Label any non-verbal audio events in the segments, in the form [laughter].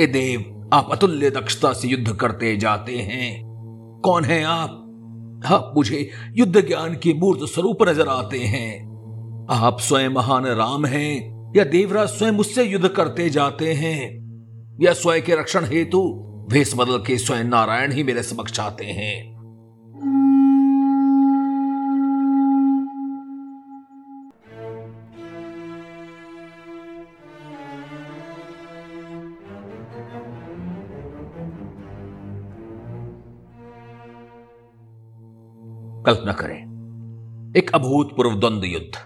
हे देव, आप अतुल्य दक्षता से युद्ध करते जाते हैं। कौन है आप? आप मुझे युद्ध ज्ञान के मूर्त स्वरूप नज़र आते हैं। आप स्वयं महान राम हैं, या देवराज स्वयं मुझसे युद्ध करते जाते हैं? या स्वयं के रक्षण हेतु भेष बदल के स्वयं नारायण ही मेरे समक्ष आते हैं? कल्पना करें, एक अभूतपूर्व द्वंद्व युद्ध।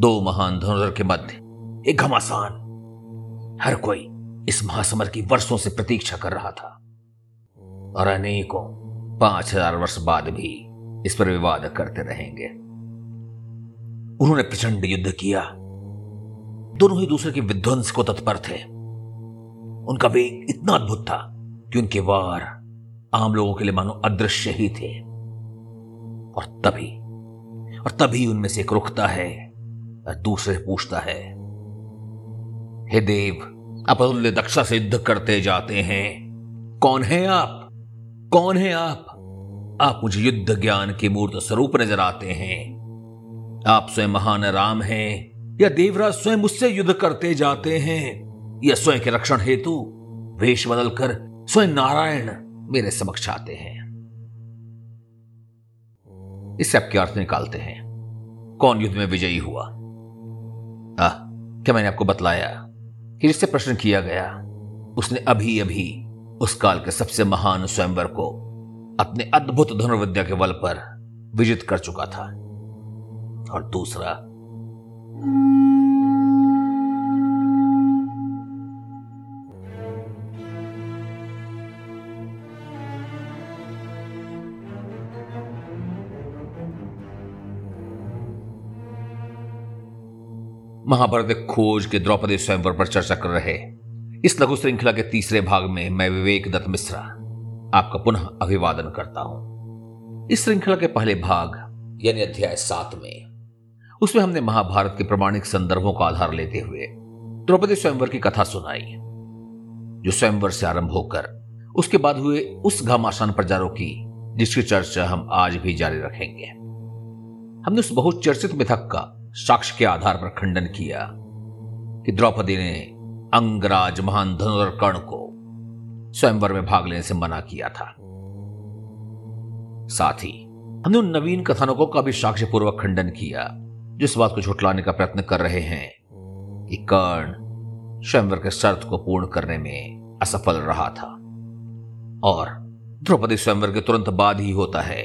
दो महान धनुर्धर के मध्य, एक घमासान। हर कोई इस महासमर की वर्षों से प्रतीक्षा कर रहा था। और अनेकों पाँच हज़ार वर्ष बाद भी इस पर विवाद करते रहेंगे। उन्होंने प्रचंड युद्ध किया। दोनों ही दूसरे के विध्वंस को तत्पर थे। उनका वेग इतना अद्भुत था कि उनके वार आम लोगों के लिए मानो अदृश्य ही थे। और तभी और तभी उनमें से एक रुकता है और दूसरे पूछता है, हे देव, आप अतुल्य दक्षा से युद्ध करते जाते हैं। कौन है आप? कौन है आप? आप मुझे युद्ध ज्ञान के मूर्त स्वरूप नज़र आते हैं। आप स्वयं महान राम हैं, या देवराज स्वयं मुझसे युद्ध करते जाते हैं, या स्वयं के रक्षण हेतु वेश बदलकर स्वयं नारायण मेरे समक्ष आते हैं। इस आप के अर्थ निकालते हैं। कौन युद्ध में विजयी हुआ? आ, क्या मैंने आपको बतलाया कि जिससे प्रश्न किया गया उसने अभी अभी उस काल के सबसे महान स्वयंवर को अपने अद्भुत धनुर्विद्या के बल पर विजित कर चुका था। और दूसरा महाभारत खोज के द्रौपदी स्वयंवर पर चर्चा कर रहे इस लघु श्रृंखला के तीसरे भाग में मैं विवेक दत्त मिश्रा आपका पुनः अभिवादन करता हूँ। इस श्रृंखला के पहले भाग, यानी अध्याय सात में, उसमें हमने महाभारत के प्रमाणिक संदर्भों का आधार लेते हुए द्रौपदी स्वयंवर की कथा सुनाई, जो स्वयंवर से आरंभ होकर उसके बाद हुए उस घमासान प्रजारों की, जिसकी चर्चा हम आज भी जारी रखेंगे। हमने उस बहुत चर्चित मिथक का साक्ष्य के आधार पर खंडन किया कि द्रौपदी ने अंगराज महान धनुर कर्ण को स्वयंवर में भाग लेने से मना किया था। साथ ही हमने उन नवीन कथानकों का भी साक्ष्य पूर्वक खंडन किया, जिस बात को झुटलाने का प्रयत्न कर रहे हैं कि कर्ण स्वयंवर के शर्त को पूर्ण करने में असफल रहा था। और द्रौपदी स्वयंवर के तुरंत बाद ही होता है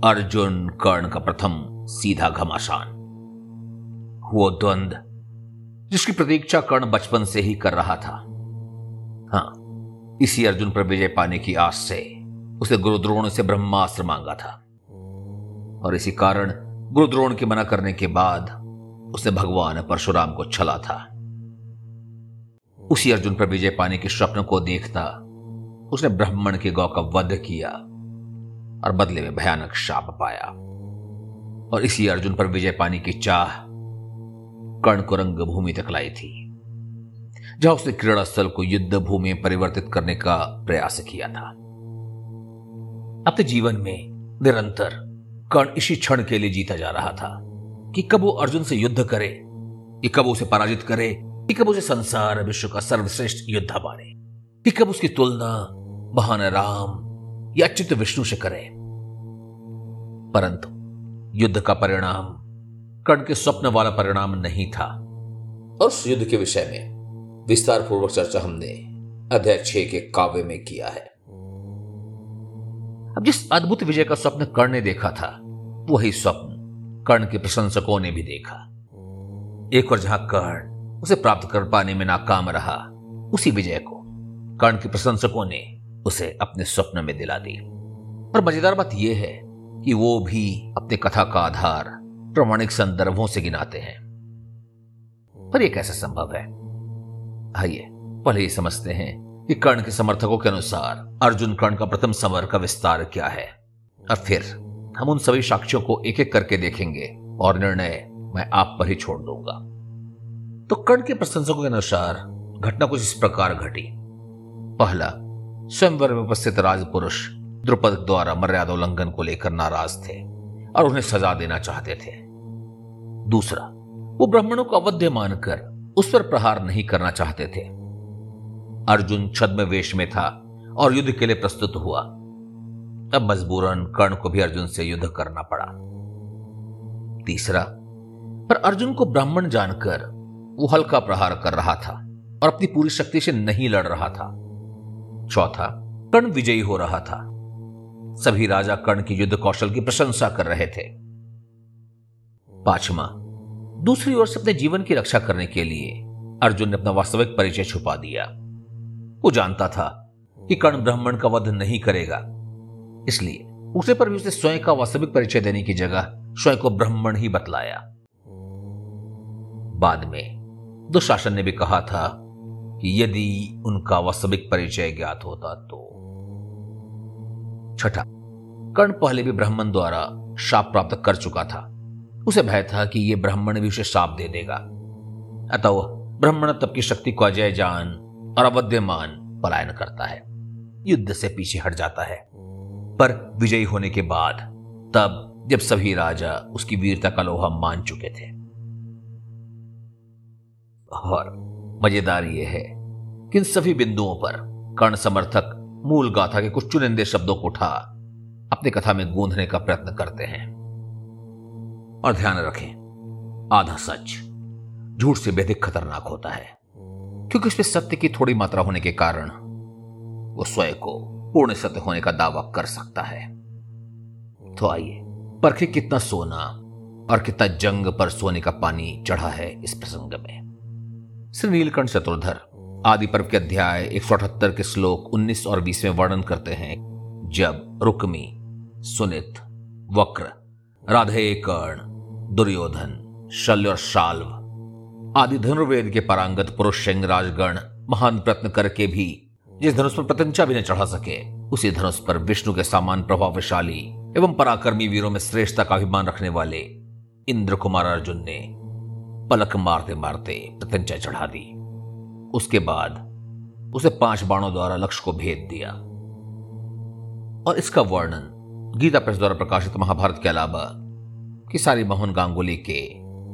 अर्जुन कर्ण का प्रथम सीधा घमासान। वो द्वंद, जिसकी प्रतीक्षा कर्ण बचपन से ही कर रहा था। हाँ इसी अर्जुन पर विजय पाने की आस से उसे गुरुद्रोण से ब्रह्मास्त्र मांगा था। और इसी कारण गुरुद्रोण के मना करने के बाद उसने भगवान परशुराम को छला था। उसी अर्जुन पर विजय पाने के स्वप्न को देखता उसने ब्राह्मण के गौ का वध किया और बदले में भयानक शाप पाया। और इसी अर्जुन पर विजय पाने की चाह कर्ण को रंग भूमि तक लाई थी। जहाँ उसने क्रीड़ा स्थल को युद्ध भूमि में परिवर्तित करने का प्रयास किया था। अपने जीवन में निरंतर कर्ण इसी क्षण के लिए जीता जा रहा था कि कब वो अर्जुन से युद्ध करे, कि कब उसे पराजित करे, कि कब उसे संसार, विश्व का सर्वश्रेष्ठ योद्धा माने, कि कब उसकी तुलना महान राम या चित्त विष्णु से करे। परंतु युद्ध का परिणाम कर्ण के स्वप्न वाला परिणाम नहीं था। और उस युद्ध के विषय में विस्तार पूर्वक चर्चा हमने अध्याय छह के काव्य में किया है। अब जिस अद्भुत विजय का स्वप्न कर्ण ने देखा था वही स्वप्न कर्ण के प्रशंसकों ने भी देखा। एक और जहाँ कर्ण उसे प्राप्त कर पाने में नाकाम रहा उसी विजय को कर्ण के प्रशंसकों ने उसे अपने स्वप्न में दिला दी। पर मज़ेदार बात यह है कि वो भी अपने कथा का आधार प्रमाणिक संदर्भों से गिनाते हैं। पर यह कैसे संभव है? आइए, पहले ही समझते हैं कि कर्ण के समर्थकों के अनुसार अर्जुन कर्ण का प्रथम समर का विस्तार क्या है। और फिर हम उन सभी साक्ष्यों को एक एक करके देखेंगे और निर्णय मैं आप पर ही छोड़ दूँगा। तो कर्ण के प्रशंसकों के अनुसार घटना कुछ इस प्रकार घटी। पहला, स्वयंवर में उपस्थित राजपुरुष द्रुपद द्वारा मर्यादा उल्लंघन को लेकर नाराज़ थे और उन्हें सजा देना चाहते थे। दूसरा, वो ब्राह्मणों को अवध्य मानकर उस पर प्रहार नहीं करना चाहते थे। अर्जुन छद्म वेश में था और युद्ध के लिए प्रस्तुत हुआ। तब मजबूरन कर्ण को भी अर्जुन से युद्ध करना पड़ा। तीसरा, पर अर्जुन को ब्राह्मण जानकर वो हल्का प्रहार कर रहा था और अपनी पूरी शक्ति से नहीं लड़ रहा था। चौथा, कर्ण विजयी हो रहा था। सभी राजा कर्ण की युद्ध कौशल की प्रशंसा कर रहे थे। पांचवा दूसरी ओर से अपने जीवन की रक्षा करने के लिए अर्जुन ने अपना वास्तविक परिचय छुपा दिया। वो जानता था कि कर्ण ब्राह्मण का वध नहीं करेगा। इसलिए उसे पर भी उसने स्वयं का वास्तविक परिचय देने की जगह स्वयं को ब्राह्मण ही बतलाया। बाद में दुशासन ने भी कहा था कि यदि उनका वास्तविक परिचय ज्ञात होता तो। छठा, कर्ण पहले भी ब्राह्मण द्वारा शाप प्राप्त कर चुका था। उसे भय था कि यह ब्राह्मण भी उसे शाप दे देगा। अतः वह ब्राह्मण तब की शक्ति को अजय जान और अवध्यमान पलायन करता है। युद्ध से पीछे हट जाता है। पर विजयी होने के बाद तब जब सभी राजा उसकी वीरता का लोहा मान चुके थे। और मज़ेदार यह है कि इन सभी बिंदुओं पर कर्ण समर्थक मूल गाथा के कुछ चुनिंदे शब्दों को उठा, अपनी कथा में गूंधने का प्रयत्न करते हैं। और ध्यान रखें, आधा सच झूठ से बेधिक खतरनाक होता है, क्योंकि उसमें सत्य की थोड़ी मात्रा होने के कारण वो स्वयं को पूर्ण सत्य होने का दावा कर सकता है। तो आइए, परखे कितना सोना और कितना जंग पर सोने का पानी चढ़ा है इस प्रसंग में। श्री नीलकंठ चतुर्धर, आदि पर्व के अध्याय एक सौ अठहत्तर के श्लोक 19 और 20 में वर्णन करते हैं, जब रुक्मी, सुनित, वक्र, राधे कर्ण दुर्योधन, शल्य और शाल्व, आदि धनुर्वेद के परांगत पुरुष राजगण महान प्रयत्न करके भी जिस धनुष पर प्रतंचा भी न चढ़ा सके, उसी धनुष पर विष्णु के समान प्रभावशाली एवं पराक्रमी वीरों में श्रेष्ठता का अभिमान रखने वाले इंद्र कुमार अर्जुन ने पलक मारते मारते प्रतंचा चढ़ा दी। उसके बाद उसे पाँच बाणों द्वारा लक्ष्य को भेद दिया। और इसका वर्णन गीता प्रेस द्वारा प्रकाशित महाभारत के अलावा कि सारी मोहन गांगुली के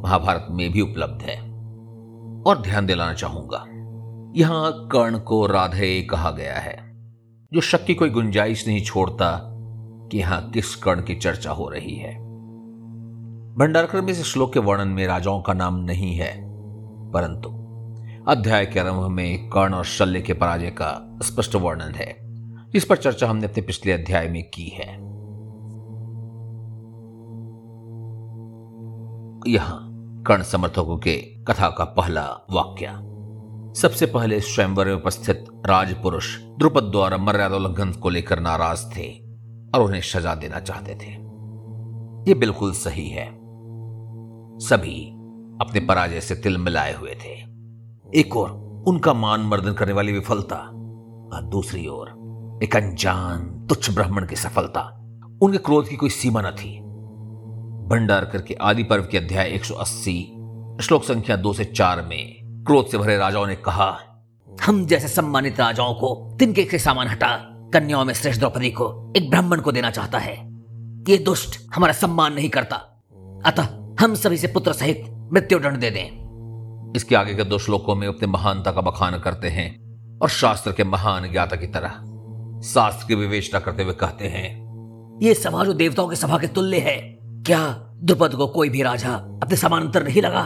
महाभारत में भी उपलब्ध है। और ध्यान दिलाना चाहूँगा, यहाँ कर्ण को राधे कहा गया है, जो शक की कोई गुंजाइश नहीं छोड़ता कि यहाँ किस कर्ण की चर्चा हो रही है। भंडारकर में इस श्लोक के वर्णन में राजाओं का नाम नहीं है, परंतु अध्याय के आरंभ में कर्ण और शल्य के पराजय का स्पष्ट वर्णन है। जिस पर चर्चा हमने अपने पिछले अध्याय में की है। यहाँ कर्ण समर्थकों के कथा का पहला वाक्य। सबसे पहले स्वयंवर में उपस्थित राजपुरुष द्रुपद द्वारा मर्यादा उल्लंघन को लेकर नाराज़ थे और उन्हें सजा देना चाहते थे। यह बिल्कुल सही है। सभी अपने पराजय से तिल मिलाए हुए थे। एक और उनका मान मर्दन करने वाली विफलता और दूसरी ओर एक अनजान तुच्छ ब्राह्मण की सफलता। उनके क्रोध की कोई सीमा न थी। भंडारकर के आदि पर्व के अध्याय 180 श्लोक संख्या दो से चार में क्रोध से भरे राजाओं ने कहा हम जैसे सम्मानित राजाओं को तिनके से सामान हटा कन्याओं में श्रेष्ठ द्रौपदी को एक ब्राह्मण को देना चाहता है। ये दुष्ट हमारा सम्मान नहीं करता। अतः हम सभी से पुत्र सहित मृत्यु दंड दे दें। इसके आगे के दो श्लोकों में अपने महानता का बखान करते हैं और शास्त्र के महान ज्ञाता की तरह शास्त्र की विवेचना करते हुए कहते हैं ये सभा जो देवताओं की सभा के तुल्य है। क्या द्रुपद को कोई भी राजा अपने समानांतर नहीं लगा?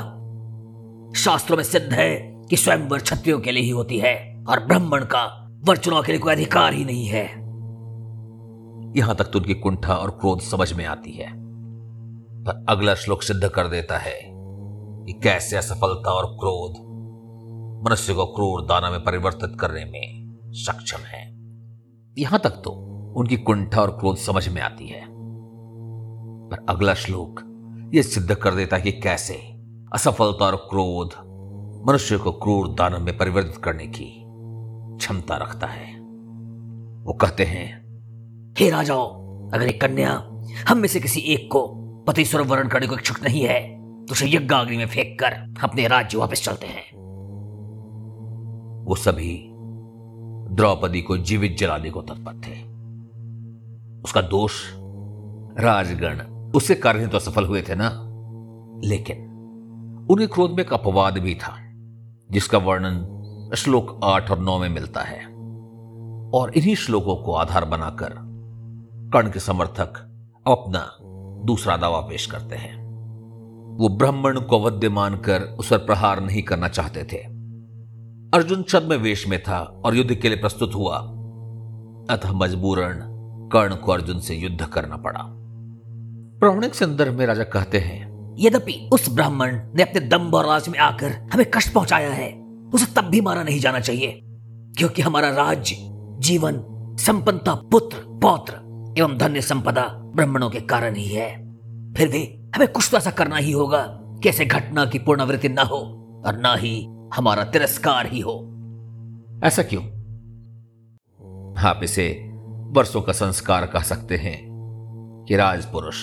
शास्त्रों में सिद्ध है कि स्वयंवर क्षत्रियों के लिए ही होती है, और ब्राह्मण का वर चुनाव के लिए कोई अधिकार ही नहीं है। यहाँ तक तो उनकी कुंठा और क्रोध समझ में आती है, पर अगला श्लोक सिद्ध कर देता है कि कैसे असफलता और क्रोध मनुष्य को क्रूर दाना में परिवर्तित करने में सक्षम है। यहाँ तक तो उनकी कुंठा और क्रोध समझ में आती है। पर अगला श्लोक यह सिद्ध कर देता है कि कैसे? असफलता और क्रोध मनुष्य को क्रूर दानव में परिवर्तित करने की क्षमता रखता है। वो कहते हैं, हे राजाओ, अगर एक कन्या हम में से किसी एक को पति स्वर वर्ण करने को इच्छुक नहीं है तो उसे यज्ञ अग्नि में फेंक कर अपने राज्य वापस चलते हैं। वो सभी द्रौपदी को जीवित जलाने को तत्पर थे। उसका दोष राजगण उससे कार्य तो सफल हुए थे ना? लेकिन उन्हें क्रोध में एक अपवाद भी था, जिसका वर्णन श्लोक आठ और नौ में मिलता है। और इन्हीं श्लोकों को आधार बनाकर कर्ण के समर्थक अपना दूसरा दावा पेश करते हैं। वो ब्राह्मण को अवध्य मानकर उस पर प्रहार नहीं करना चाहते थे। अर्जुन छद्म वेश में था और युद्ध के लिए प्रस्तुत हुआ। अतः मजबूरन कर्ण को अर्जुन से युद्ध करना पड़ा। प्राणिक संदर्भ में राजा कहते हैं यद्यपि उस ब्राह्मण ने अपने दम्ब और राज में आकर हमें कष्ट पहुँचाया है उसे तब भी मारा नहीं जाना चाहिए क्योंकि हमारा राज्य जीवन संपन्नता पुत्र पौत्र एवं धन्य संपदा ब्राह्मणों के कारण ही है। फिर भी हमें कुछ तो ऐसा करना ही होगा कि ऐसे घटना की पुनरावृत्ति न हो और न ही हमारा तिरस्कार ही हो। ऐसा क्यों? आप इसे वर्षों का संस्कार कह सकते हैं कि राजपुरुष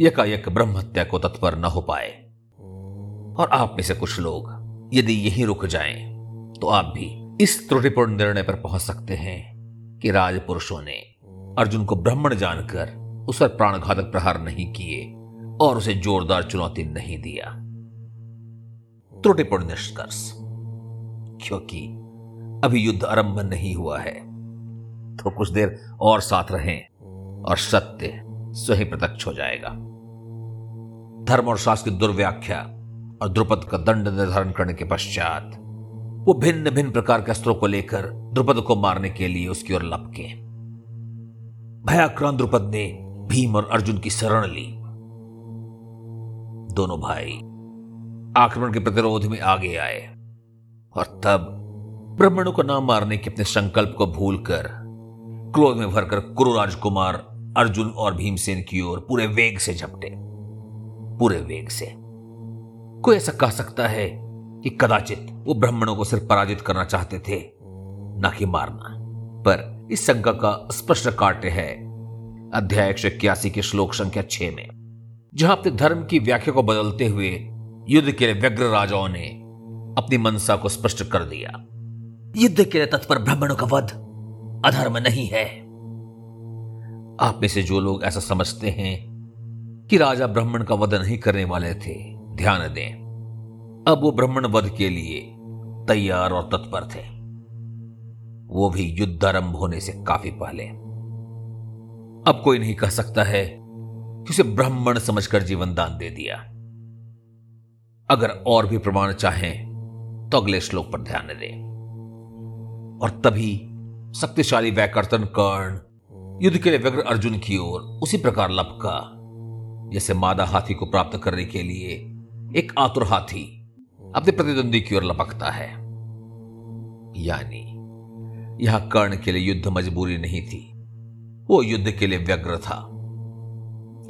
यकायक ब्रह्म हत्या को तत्पर न हो पाए। और आप में से कुछ लोग यदि यहीं रुक जाएँ तो आप भी इस त्रुटिपूर्ण निर्णय पर पहुँच सकते हैं कि राजपुरुषों ने अर्जुन को ब्राह्मण जानकर उस पर प्राणघातक प्रहार नहीं किए और उसे जोरदार चुनौती नहीं दिया। त्रुटिपूर्ण निष्कर्ष, क्योंकि अभी युद्ध आरंभ नहीं हुआ है तो कुछ देर और साथ रहें और सत्य स्वयं प्रत्यक्ष हो जाएगा। धर्म और शास्त्र की दुर्व्याख्या और द्रुपद का दंड निर्धारण करने के पश्चात, वो भिन्न भिन्न प्रकार के अस्त्रों को लेकर द्रुपद को मारने के लिए उसकी ओर लपके। भयाक्रांत द्रुपद ने भीम और अर्जुन की शरण ली। दोनों भाई आक्रमण के प्रतिरोध में आगे आए और तब ब्राह्मणों को न मारने के अपने संकल्प को भूलकर क्रोध में भरकर कुरु राजकुमार अर्जुन और भीमसेन की ओर पूरे वेग से झपटे। पूरे वेग से। कोई ऐसा कह सकता है कि कदाचित वो ब्राह्मणों को सिर्फ़ पराजित करना चाहते थे, ना कि मारना। पर इस शंका का स्पष्ट काटे है अध्याय एक सौ इक्यासी के श्लोक संख्या छह में, जहाँ अपने धर्म की व्याख्या को बदलते हुए युद्ध के लिए व्यग्र राजाओं ने अपनी मनसा को स्पष्ट कर दिया। युद्ध के लिए तत्पर ब्राह्मणों का वध अधर्म नहीं है। आप में से जो लोग ऐसा समझते हैं कि राजा ब्राह्मण का वध नहीं करने वाले थे, ध्यान दें। अब वो ब्राह्मण वध के लिए तैयार और तत्पर थे। वो भी युद्ध आरंभ होने से काफ़ी पहले। अब कोई नहीं कह सकता है कि उसे ब्राह्मण समझकर जीवन दान दे दिया। अगर और भी प्रमाण चाहें तो अगले श्लोक पर ध्यान दें। और तभी शक्तिशाली वैकर्तन कर्ण युद्ध के लिए व्यग्र अर्जुन की ओर उसी प्रकार लपका, जैसे मादा हाथी को प्राप्त करने के लिए एक आतुर हाथी अपने प्रतिद्वंदी की ओर लपकता है। यानी, यह कर्ण के लिए युद्ध मजबूरी नहीं थी, वो युद्ध के लिए व्यग्र था।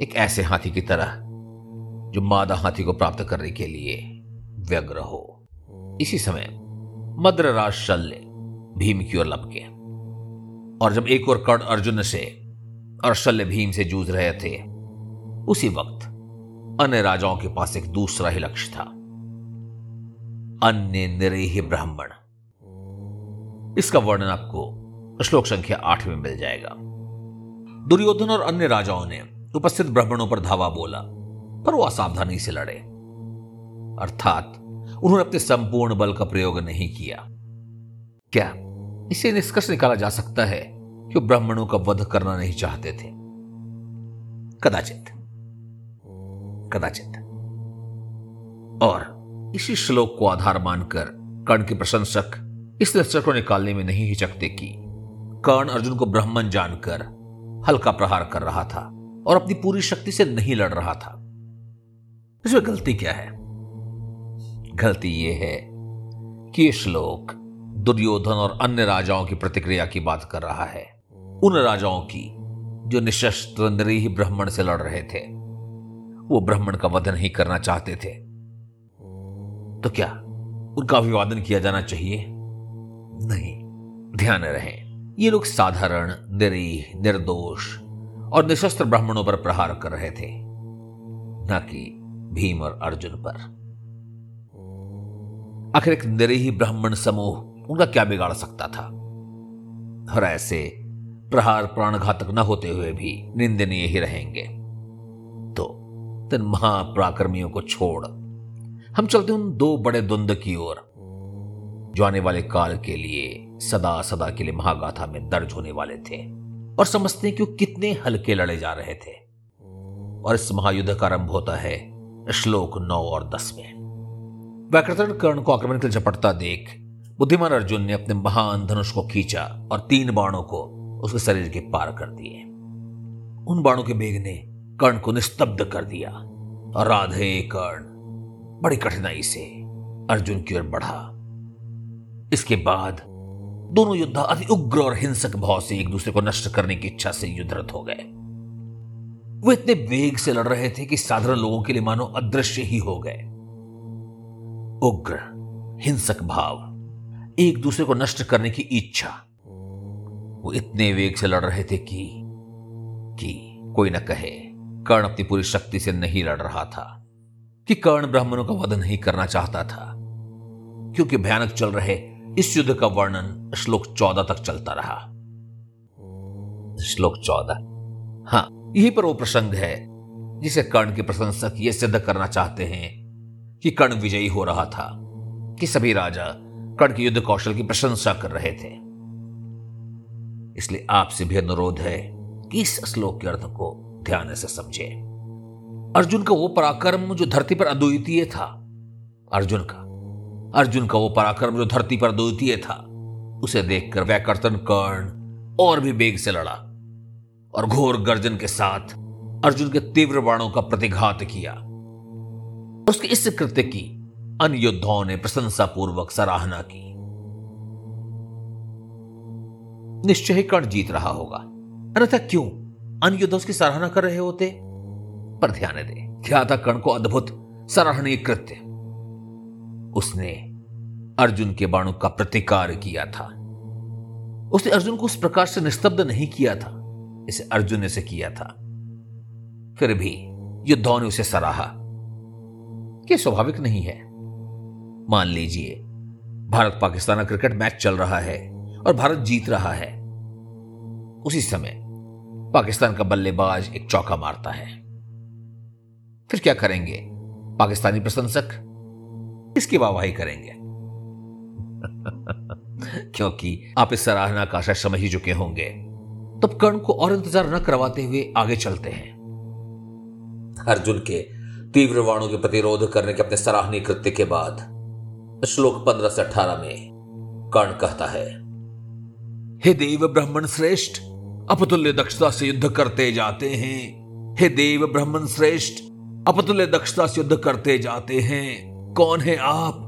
एक ऐसे हाथी की तरह, जो मादा हाथी को प्राप्त करने के लिए व्यग्र हो। इसी समय मद्रराज शल्य भीम की ओर लपके। और जब एक और कर्ण अर्जुन से और शल्य भीम से जूझ रहे थे, उसी वक्त अन्य राजाओं के पास एक दूसरा ही लक्ष्य था। अन्य निरीह ब्राह्मण। इसका वर्णन आपको श्लोक संख्या आठ में मिल जाएगा। दुर्योधन और अन्य राजाओं ने उपस्थित ब्राह्मणों पर धावा बोला, पर वो असावधानी से लड़े। अर्थात, उन्होंने अपने संपूर्ण बल का प्रयोग नहीं किया। क्या इसे निष्कर्ष निकाला जा सकता है कि ब्राह्मणों का वध करना नहीं चाहते थे। कदाचित। कदाचित। और इसी श्लोक को आधार मानकर कर्ण के प्रशंसक इस निश्चय को निकालने में नहीं हिचकते कि कर्ण अर्जुन को ब्राह्मण जानकर हल्का प्रहार कर रहा था और अपनी पूरी शक्ति से नहीं लड़ रहा था। इसमें गलती क्या है? गलती यह है कि श्लोक दुर्योधन और अन्य राजाओं की प्रतिक्रिया की बात कर रहा है। उन राजाओं की, जो निशस्त्र निरीह ब्राह्मण से लड़ रहे थे, वो ब्राह्मण का वध नहीं करना चाहते थे। तो क्या उनका अभिवादन किया जाना चाहिए? नहीं, ध्यान रहे। ये लोग साधारण, निरीह, निर्दोष और निशस्त्र ब्राह्मणों पर प्रहार कर रहे थे, न कि भीम और अर्जुन पर। आखिर एक निरीह ब्राह्मण समूह उनका क्या बिगाड़ सकता था? और ऐसे प्रहार प्राणघातक न होते हुए भी निंदनीय ही रहेंगे। तो तन महापराक्रमियों को छोड़, हम चलते उन दो बड़े द्वंद की ओर, जो आने वाले काल के लिए सदा सदा के लिए महागाथा में दर्ज होने वाले थे और समझते हैं कि वो कितने हल्के लड़े जा रहे थे। और इस महायुद्ध का आरंभ होता है श्लोक नौ और दस में। वैकृतन कर्ण को आक्रमण के झपटता देख बुद्धिमान अर्जुन ने अपने महान धनुष को खींचा और तीन बाणों को उसके शरीर के पार कर दिए। उन बाणों के बेग ने कर्ण को निस्तब्ध कर दिया। और राधे कर्ण, बड़ी कठिनाई से अर्जुन की ओर बढ़ा। इसके बाद दोनों योद्धा अति उग्र और हिंसक भाव से एक दूसरे को नष्ट करने की इच्छा से युद्धरत हो गए। वो इतने वेग से लड़ रहे थे कि साधारण लोगों के लिए मानो अदृश्य ही हो गए। उग्र, हिंसक भाव एक दूसरे को नष्ट करने की इच्छा। वो इतने वेग से लड़ रहे थे कि कि कोई न कहे, कर्ण अपनी पूरी शक्ति से नहीं लड़ रहा था, कि कर्ण ब्राह्मणों का वध नहीं करना चाहता था, क्योंकि भयानक चल रहे इस युद्ध का वर्णन श्लोक चौदह तक चलता रहा। श्लोक चौदह। हाँ यही पर वो प्रसंग है, जिसे कर्ण के प्रशंसक ये सिद्ध करना चाहते हैं कि कर्ण विजयी हो रहा था, कि सभी राजा कर्ण के युद्ध कौशल की प्रशंसा कर रहे थे। इसलिए आपसे भी अनुरोध है कि इस श्लोक के अर्थ को ध्यान से समझे। अर्जुन का वो पराक्रम जो धरती पर अद्वितीय था। अर्जुन का अर्जुन का वो पराक्रम जो धरती पर अद्वितीय था, उसे देखकर वैकर्तन कर्ण और भी बेग से लड़ा और घोर गर्जन के साथ अर्जुन के तीव्र बाणों का प्रतिघात किया। उसके इस कृत्य की अन्य योद्धाओं ने प्रशंसा पूर्वक सराहना की। निश्चय कर्ण जीत रहा होगा। अन्यथा क्यों? अन्य योद्धा उसकी सराहना कर रहे होते? पर ध्यान दे क्या था कर्ण को अद्भुत, सराहनीय कृत्य। उसने अर्जुन के बाणों का प्रतिकार किया था। उसने अर्जुन को उस प्रकार से निस्तब्ध नहीं किया था। इसे अर्जुन ने से किया था। फिर भी युद्धाओं ने उसे सराहा। कि स्वाभाविक नहीं है। मान लीजिए भारत पाकिस्तान का क्रिकेट मैच चल रहा है और भारत जीत रहा है। उसी समय पाकिस्तान का बल्लेबाज एक चौका मारता है। फिर क्या करेंगे? पाकिस्तानी प्रशंसक इसकी वाहवाही करेंगे? [laughs] क्योंकि आप इस सराहना का आशा समझ ही चुके होंगे, तब कर्ण को और इंतज़ार न करवाते हुए आगे चलते हैं। अर्जुन के तीव्र वाणों के प्रतिरोध करने के अपने सराहनीय कृत्य के बाद श्लोक पंद्रह से अठारह में कर्ण कहता है, हे देव ब्राह्मण श्रेष्ठ, अपतुल्य दक्षता से युद्ध करते जाते हैं। हे देव ब्राह्मण श्रेष्ठ, अपतुल्य दक्षता से युद्ध करते जाते हैं। कौन है आप?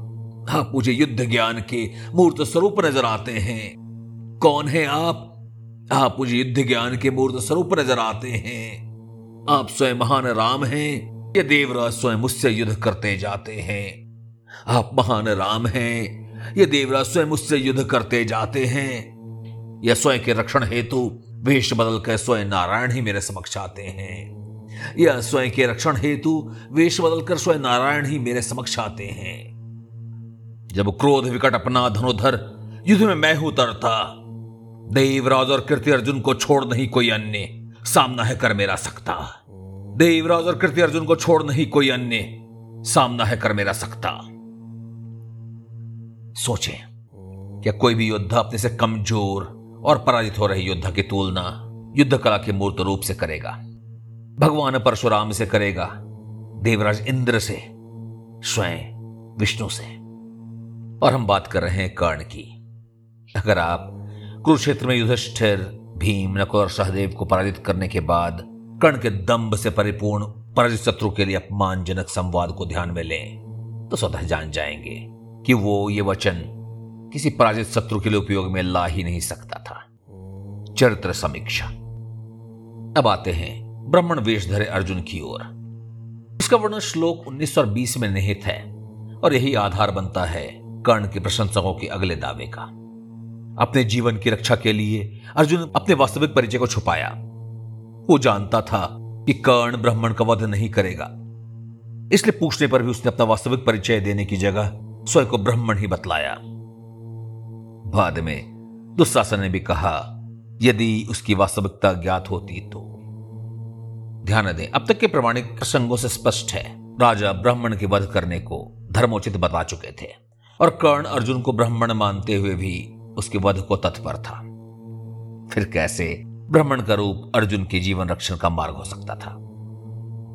आप मुझे युद्ध ज्ञान के मूर्त स्वरूप नज़र आते हैं। कौन है आप? आप मुझे युद्ध ज्ञान के मूर्त स्वरूप नज़र आते हैं। आप स्वयं महान राम हैं। या देवराज स्वयं मुझसे युद्ध करते जाते हैं। आप महान राम हैं। या देवराज स्वयं मुझसे युद्ध करते जाते हैं। यह स्वयं के रक्षण हेतु वेश बदल कर स्वयं नारायण ही मेरे समक्ष आते हैं। यह स्वयं के रक्षण हेतु वेश बदल कर स्वयं नारायण ही मेरे समक्ष आते हैं। जब क्रोध विकट अपना धनोधर युद्ध में मैं हूँ तरता, देवराज और कृति अर्जुन को छोड़ नहीं कोई अन्य सामना है कर मेरा सकता देवराज और कृति अर्जुन को छोड़ नहीं कोई अन्य सामना है कर मेरा सकता सोचे क्या कोई भी योद्धा अपने से कमज़ोर और पराजित हो रहे योद्धा की तुलना युद्ध कला के मूर्त रूप से करेगा। भगवान परशुराम से करेगा। देवराज इंद्र से, स्वयं विष्णु से। और हम बात कर रहे हैं कर्ण की। अगर आप कुरुक्षेत्र में युधिष्ठिर, भीम, नकुल और सहदेव को पराजित करने के बाद कर्ण के दम्भ से परिपूर्ण पराजित शत्रु के लिए अपमानजनक संवाद को ध्यान में लें तो स्वतः जान जाएँगे। कि वो ये वचन किसी पराजित शत्रु के लिए उपयोग में ला ही नहीं सकता था। चरित्र समीक्षा। अब आते हैं ब्राह्मण वेश धरे अर्जुन की ओर। इसका वर्णन श्लोक 19 और 20 में निहित है और यही आधार बनता है कर्ण के प्रशंसकों के अगले दावे का। अपने जीवन की रक्षा के लिए अर्जुन अपने वास्तविक परिचय को छुपाया। वो जानता था कि कर्ण ब्राह्मण का वध नहीं करेगा। इसलिए पूछने पर भी उसने अपना वास्तविक परिचय देने की जगह स्वयं को ब्राह्मण ही बतलाया। बाद में दुशासन ने भी कहा, यदि उसकी वास्तविकता ज्ञात होती तो। ध्यान दें, अब तक के प्रमाणिक प्रसंगों से स्पष्ट है, राजा ब्राह्मण के वध करने को धर्मोचित बता चुके थे, और कर्ण अर्जुन को ब्राह्मण मानते हुए भी उसके वध को तत्पर था। फिर कैसे ब्राह्मण का रूप अर्जुन के जीवन रक्षण का मार्ग हो सकता था?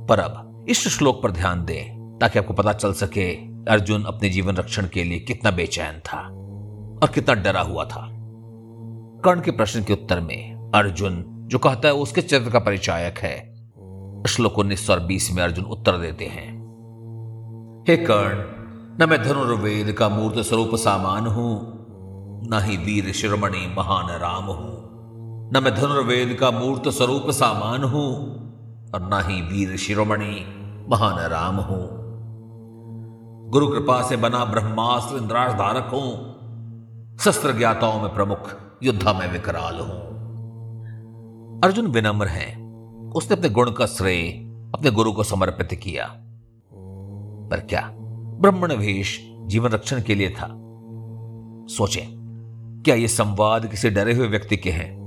पर अब इस श्लोक पर ध्यान दें, ताकि आपको पता चल सके अर्जुन अपने जीवन रक्षण के लिए कितना बेचैन था और कितना डरा हुआ था। कर्ण के प्रश्न के उत्तर में अर्जुन, जो कहता है उसके चरित्र का परिचायक है, श्लोक उन्नीस सौ बीस में अर्जुन उत्तर देते हैं। हे कर्ण, न मैं धनुर्वेद का मूर्त स्वरूप सामान हूँ, न ही वीर शिरोमणि महान राम हूँ। न मैं धनुर्वेद का मूर्त स्वरूप सामान हूँ और न ही वीर शिरोमणि महान राम हूँ। गुरु कृपा से बना ब्रह्मास्त्र इंद्रास धारक हूँ शस्त्र ज्ञाताओं में प्रमुख युद्धा में विकराल हूँ। अर्जुन विनम्र है। उसने अपने गुण का श्रेय, अपने गुरु को समर्पित किया। पर क्या ब्राह्मण वेश जीवन रक्षण के लिए था? सोचें, क्या यह संवाद किसी डरे हुए व्यक्ति के हैं?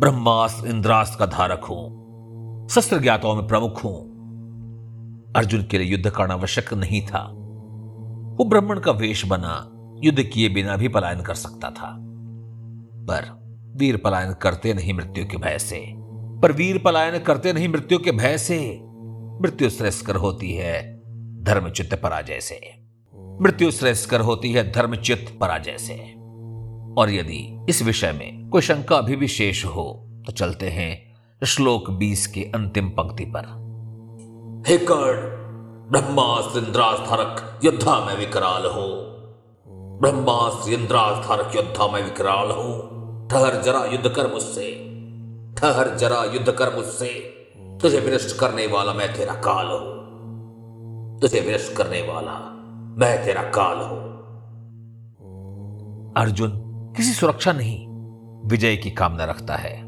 ब्रह्मास्त्र इंद्रास्त्र का धारक हूँ शस्त्र ज्ञाताओं में प्रमुख हूँ। अर्जुन के लिए युद्ध करना आवश्यक नहीं था। वो ब्राह्मण का वेश बना, युद्ध किए बिना भी पलायन कर सकता था। पर वीर पलायन करते नहीं मृत्यु के भय से। पर वीर पलायन करते नहीं मृत्यु के भय से। मृत्यु श्रेष्ठकर होती है धर्मचित्त पराजय से। मृत्यु श्रेष्ठकर होती है धर्मचित्त पराजय से। और यदि इस विषय में कोई शंका अभी भी शेष हो तो चलते हैं श्लोक 20 के अंतिम पंक्ति पर। हे कर्ण ब्रह्मास्त्र इंद्रास योद्धा में विकराल हो। ब्रह्मास्त्र इंद्रास योद्धा में विकराल हो। ठहर जरा युद्ध कर मुझसे। ठहर जरा युद्ध कर मुझसे। तुझे विनष्ट करने वाला मैं तेरा काल हूँ। तुझे विनष्ट करने वाला मैं तेरा काल हूँ। अर्जुन किसी सुरक्षा नहीं, विजय की कामना रखता है।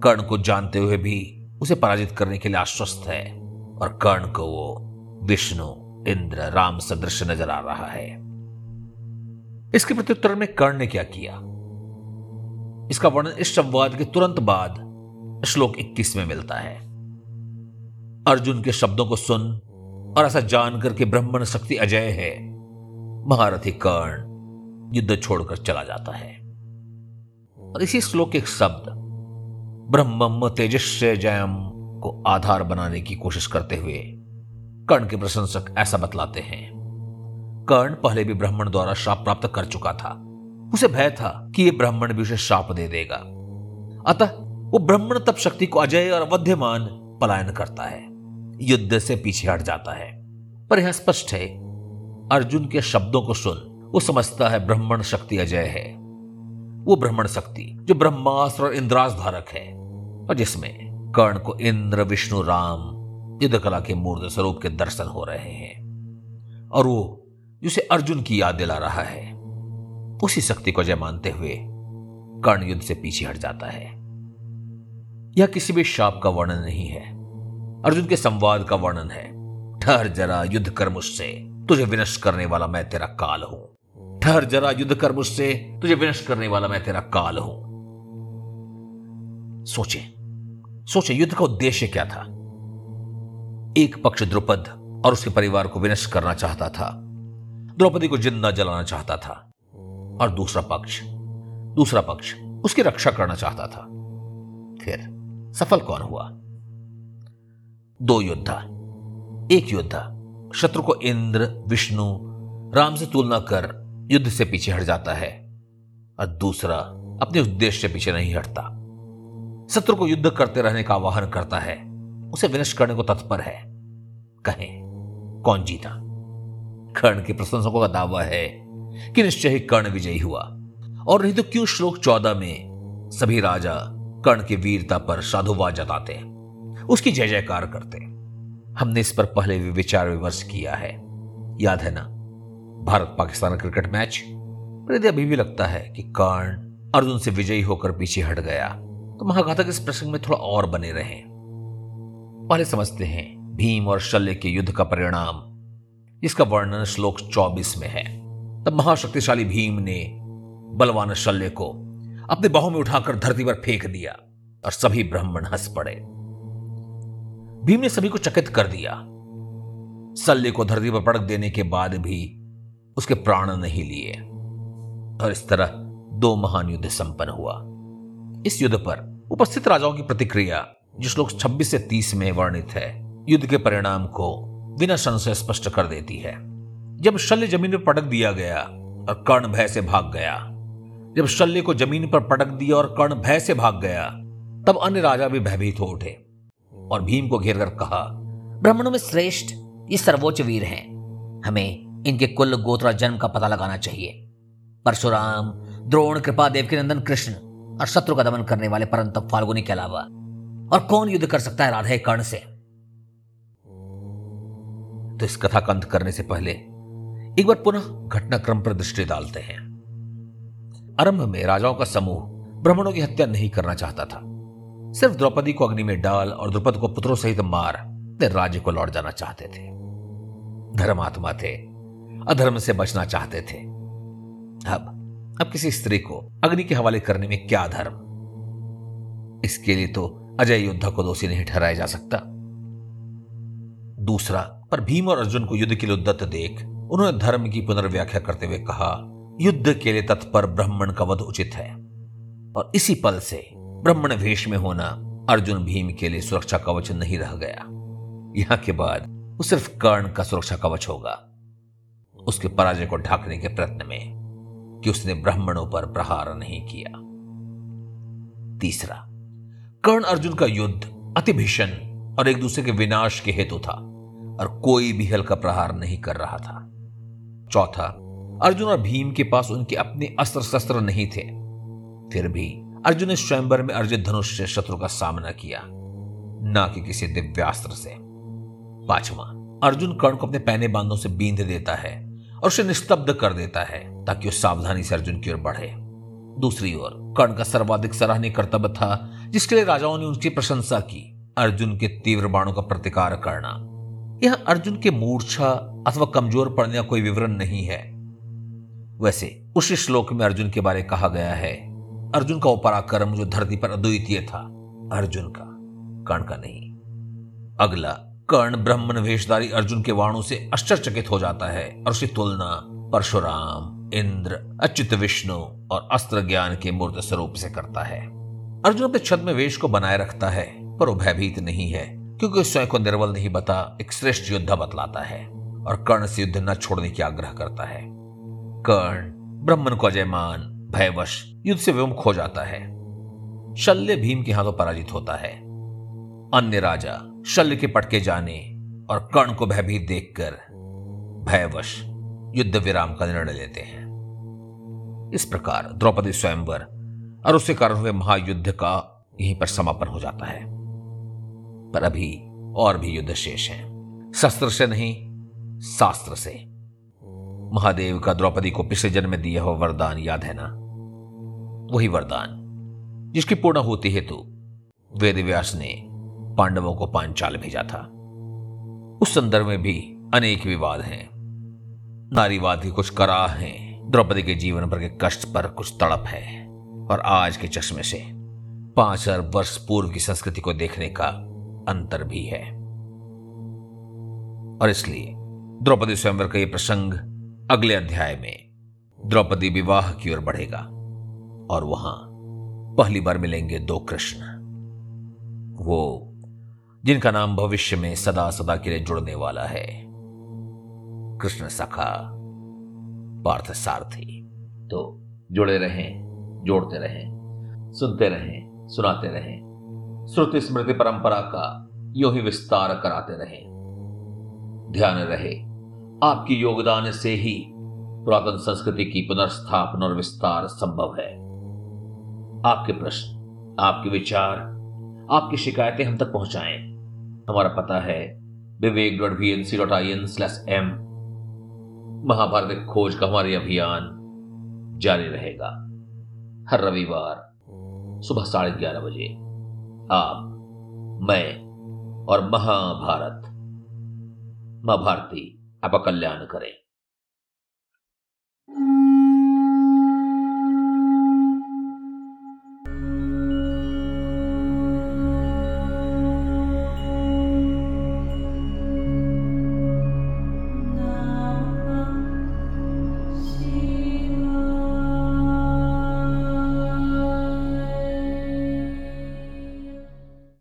कर्ण को जानते हुए भी उसे पराजित करने के लिए आश्वस्त है और कर्ण को वो विष्णु, इंद्र, राम सदृश नज़र आ रहा है। इसके प्रत्युत्तर में कर्ण ने क्या किया? इसका वर्णन इस संवाद के तुरंत बाद श्लोक 21 में मिलता है। अर्जुन के शब्दों को सुन और ऐसा जानकर के ब्राह्मण शक्ति अजय है, महारथी कर्ण युद्ध छोड़कर चला जाता है। और इसी श्लोक एक शब्द ब्रह्म तेजस्व जयम को आधार बनाने की कोशिश करते हुए कर्ण के प्रशंसक ऐसा बतलाते हैं। कर्ण पहले भी ब्राह्मण द्वारा शाप प्राप्त कर चुका था। उसे भय था कि यह ब्राह्मण भी उसे शाप दे देगा। अतः वो ब्राह्मण तप शक्ति को अजय और अवध्यमान पलायन करता है। युद्ध से पीछे हट जाता है। पर यह स्पष्ट है। अर्जुन के शब्दों को सुन, वो समझता है ब्राह्मण शक्ति अजय है। वो ब्राह्मण शक्ति, जो ब्रह्मास्त्र और इंद्रास धारक है। और जिसमें कर्ण को इंद्र, विष्णु, राम कला के मूर्त स्वरूप के दर्शन हो रहे हैं। और वो, जिसे अर्जुन की याद दिला रहा है, उसी शक्ति को जय मानते हुए कर्ण युद्ध से पीछे हट जाता है। यह किसी भी शाप का वर्णन नहीं है। अर्जुन के संवाद का वर्णन है। ठहर जरा युद्ध कर मुझसे, तुझे विनष्ट करने वाला मैं तेरा काल हूँ। ठहर जरा युद्ध कर मुझसे, तुझे विनष्ट करने वाला मैं तेरा काल हूँ। सोचे सोचे युद्ध का उद्देश्य क्या था? एक पक्ष द्रुपद और उसके परिवार को विनष्ट करना चाहता था। द्रौपदी को ज़िंदा जलाना चाहता था और दूसरा पक्ष दूसरा पक्ष उसकी रक्षा करना चाहता था। फिर सफल कौन हुआ? दो योद्धा, एक योद्धा, शत्रु को इंद्र, विष्णु, राम से तुलना कर युद्ध से पीछे हट जाता है और दूसरा अपने उद्देश्य से पीछे नहीं हटता। शत्रु को युद्ध करते रहने का आवाहन करता है। उसे विनष्ट करने को तत्पर है। कहें, कौन जीता? कर्ण के प्रशंसकों का दावा है कि निश्चय ही कर्ण विजयी हुआ। और नहीं तो क्यों श्लोक चौदह में सभी राजा कर्ण की वीरता पर साधुवाद जताते उसकी जय जयकार करते हमने इस पर पहले भी विचार विमर्श किया है। याद है ना भारत पाकिस्तान क्रिकेट मैच? पर यदि अभी भी लगता है कि कर्ण अर्जुन से विजयी होकर पीछे हट गया तो महाघातक इस प्रसंग में थोड़ा और बने रहे। पहले समझते हैं, भीम और शल्य के युद्ध का परिणाम। इसका वर्णन श्लोक 24 में है। तब महाशक्तिशाली भीम ने बलवान शल्य को अपने बाहों में उठाकर धरती पर फेंक दिया और सभी ब्राह्मण हंस पड़े। भीम ने सभी को चकित कर दिया। शल्य को धरती पर पड़क देने के बाद भी उसके प्राण नहीं लिए और इस तरह दो महान युद्ध संपन्न हुआ। इस युद्ध पर उपस्थित राजाओं की प्रतिक्रिया जो श्लोक 26 से 30 में वर्णित है, युद्ध के परिणाम को बिना संशय स्पष्ट कर देती है। जब शल्य ज़मीन पर पटक दिया गया और कर्ण भय से भाग गया, जब शल्य को ज़मीन पर पटक दिया और कर्ण भय से भाग गया, तब अन्य राजा भी भयभीत हो उठे और भीम को घेर कर कहा, ब्राह्मणों में श्रेष्ठ ये सर्वोच्च वीर हैं। हमें इनके कुल गोत्रा जन्म का पता लगाना चाहिए। परशुराम, द्रोण कृपा देव के नंदन, कृष्ण और शत्रु का दमन करने वाले परंतप फाल्गुनी के अलावा और कौन युद्ध कर सकता है राधे कर्ण से? तो इस कथा का अंत करने से पहले, एक बार पुनः घटनाक्रम पर दृष्टि डालते हैं। आरंभ में राजाओं का समूह ब्राह्मणों की हत्या नहीं करना चाहता था। सिर्फ़ द्रौपदी को अग्नि में डाल और द्रुपद को पुत्रों सहित मार राज्य को लौट जाना चाहते थे। धर्मात्मा थे, अधर्म से बचना चाहते थे। अब अब किसी स्त्री को अग्नि के हवाले करने में क्या धर्म? इसके लिए तो अजय योद्धा को दोषी नहीं ठहराया जा सकता। दूसरा, पर भीम और अर्जुन को युद्ध के लिए उद्दत देख, उन्होंने धर्म की पुनर्व्याख्या करते हुए कहा, युद्ध के लिए तत्पर ब्राह्मण का वध उचित है। और इसी पल से ब्राह्मण वेश में होना अर्जुन भीम के लिए सुरक्षा कवच नहीं रह गया। यहाँ के बाद वो सिर्फ़ कर्ण का सुरक्षा कवच होगा। उसके पराजय को ढाकने के प्रयत्न में कि उसने ब्राह्मणों पर प्रहार नहीं किया। तीसरा कर्ण अर्जुन का युद्ध अति भीषण और एक दूसरे के विनाश के हेतु था और कोई भी हल्का प्रहार नहीं कर रहा था। चौथा, अर्जुन और भीम के पास उनके अपने अस्त्र शस्त्र नहीं थे। फिर भी अर्जुन ने स्वयंवर में अर्जित धनुष से शत्रु का सामना किया, ना कि किसी दिव्यास्त्र से। पांचवा, अर्जुन कर्ण को अपने पहने बांधों से बींध देता है और उसे निस्तब्ध कर देता है ताकि वो सावधानी से अर्जुन की ओर बढ़े। दूसरी ओर, कर्ण का सर्वाधिक सराहनीय कर्तव्य था जिसके लिए राजाओं ने उनकी प्रशंसा की, अर्जुन के तीव्र बाणों का प्रतिकार करना। यह अर्जुन के मूर्छा अथवा कमज़ोर पड़ने का कोई विवरण नहीं है। वैसे, उस श्लोक में अर्जुन के बारे कहा गया है, अर्जुन का वो पराक्रम जो धरती पर अद्वितीय था, अर्जुन का कर्ण का नहीं। अगला, कर्ण ब्रह्मन वेशधारी अर्जुन के वाणों से आश्चर्यचकित हो जाता है और उसकी तुलना परशुराम, इंद्र, अच्युत विष्णु और अस्त्र ज्ञान के मूर्त स्वरूप से करता है। अर्जुन अपने छद में वेश को बनाए रखता है, पर वो भयभीत नहीं है, क्योंकि स्वयं को निर्बल नहीं बता एक श्रेष्ठ योद्धा बतलाता है और कर्ण से युद्ध न छोड़ने की आग्रह करता है। कर्ण ब्रह्मन को अजयमान, भयवश, युद्ध से विमुख हो जाता है। शल्य भीम के हाथों पराजित होता है। अन्य राजा, शल्य के पटके जाने और कर्ण को भयभीत देखकर भयवश युद्ध विराम का निर्णय लेते हैं। इस प्रकार द्रौपदी स्वयंवर और उसके कारण हुए महायुद्ध का यहीं पर समापन हो जाता है। पर अभी और भी युद्ध शेष हैं। शस्त्र से नहीं, शास्त्र से। महादेव का द्रौपदी को पिछले जन्म में दिया हुआ वरदान याद है ना? वही वरदान, जिसकी पूर्ण होती हेतु वेद व्यास ने पांडवों को पांचाल भेजा था। उस संदर्भ में भी अनेक विवाद हैं। नारीवाद की कुछ कराह हैं। द्रौपदी के जीवन पर के कष्ट पर कुछ तड़प है। और आज के चश्मे से। पाँच हज़ार वर्ष पूर्व की संस्कृति को देखने का अंतर भी है। और इसलिए द्रौपदी स्वयंवर का यह प्रसंग अगले अध्याय में द्रौपदी विवाह की ओर बढ़ेगा। और वहाँ पहली बार मिलेंगे दो कृष्ण। वो, जिनका नाम भविष्य में सदा सदा के लिए जुड़ने वाला है। कृष्ण सखा, पार्थ सारथी। तो जुड़े रहें। जोड़ते रहें, सुनते रहें, सुनाते रहें। श्रुति स्मृति परंपरा का यो ही विस्तार कराते रहें। ध्यान रहे, आपकी योगदान से ही पुरातन संस्कृति की पुनर्स्थापना और विस्तार संभव है। आपके प्रश्न, आपके विचार, आपकी शिकायतें हम तक पहुंचाएँ। हमारा पता है Vivek dot V N C dot I N slash M Mahabharat खोज का हमारे अभियान जारी रहेगा। हर रविवार, सुबह साढ़े ग्यारह बजे। आप, मैं और महाभारत। माँ भारती आपका कल्याण करें।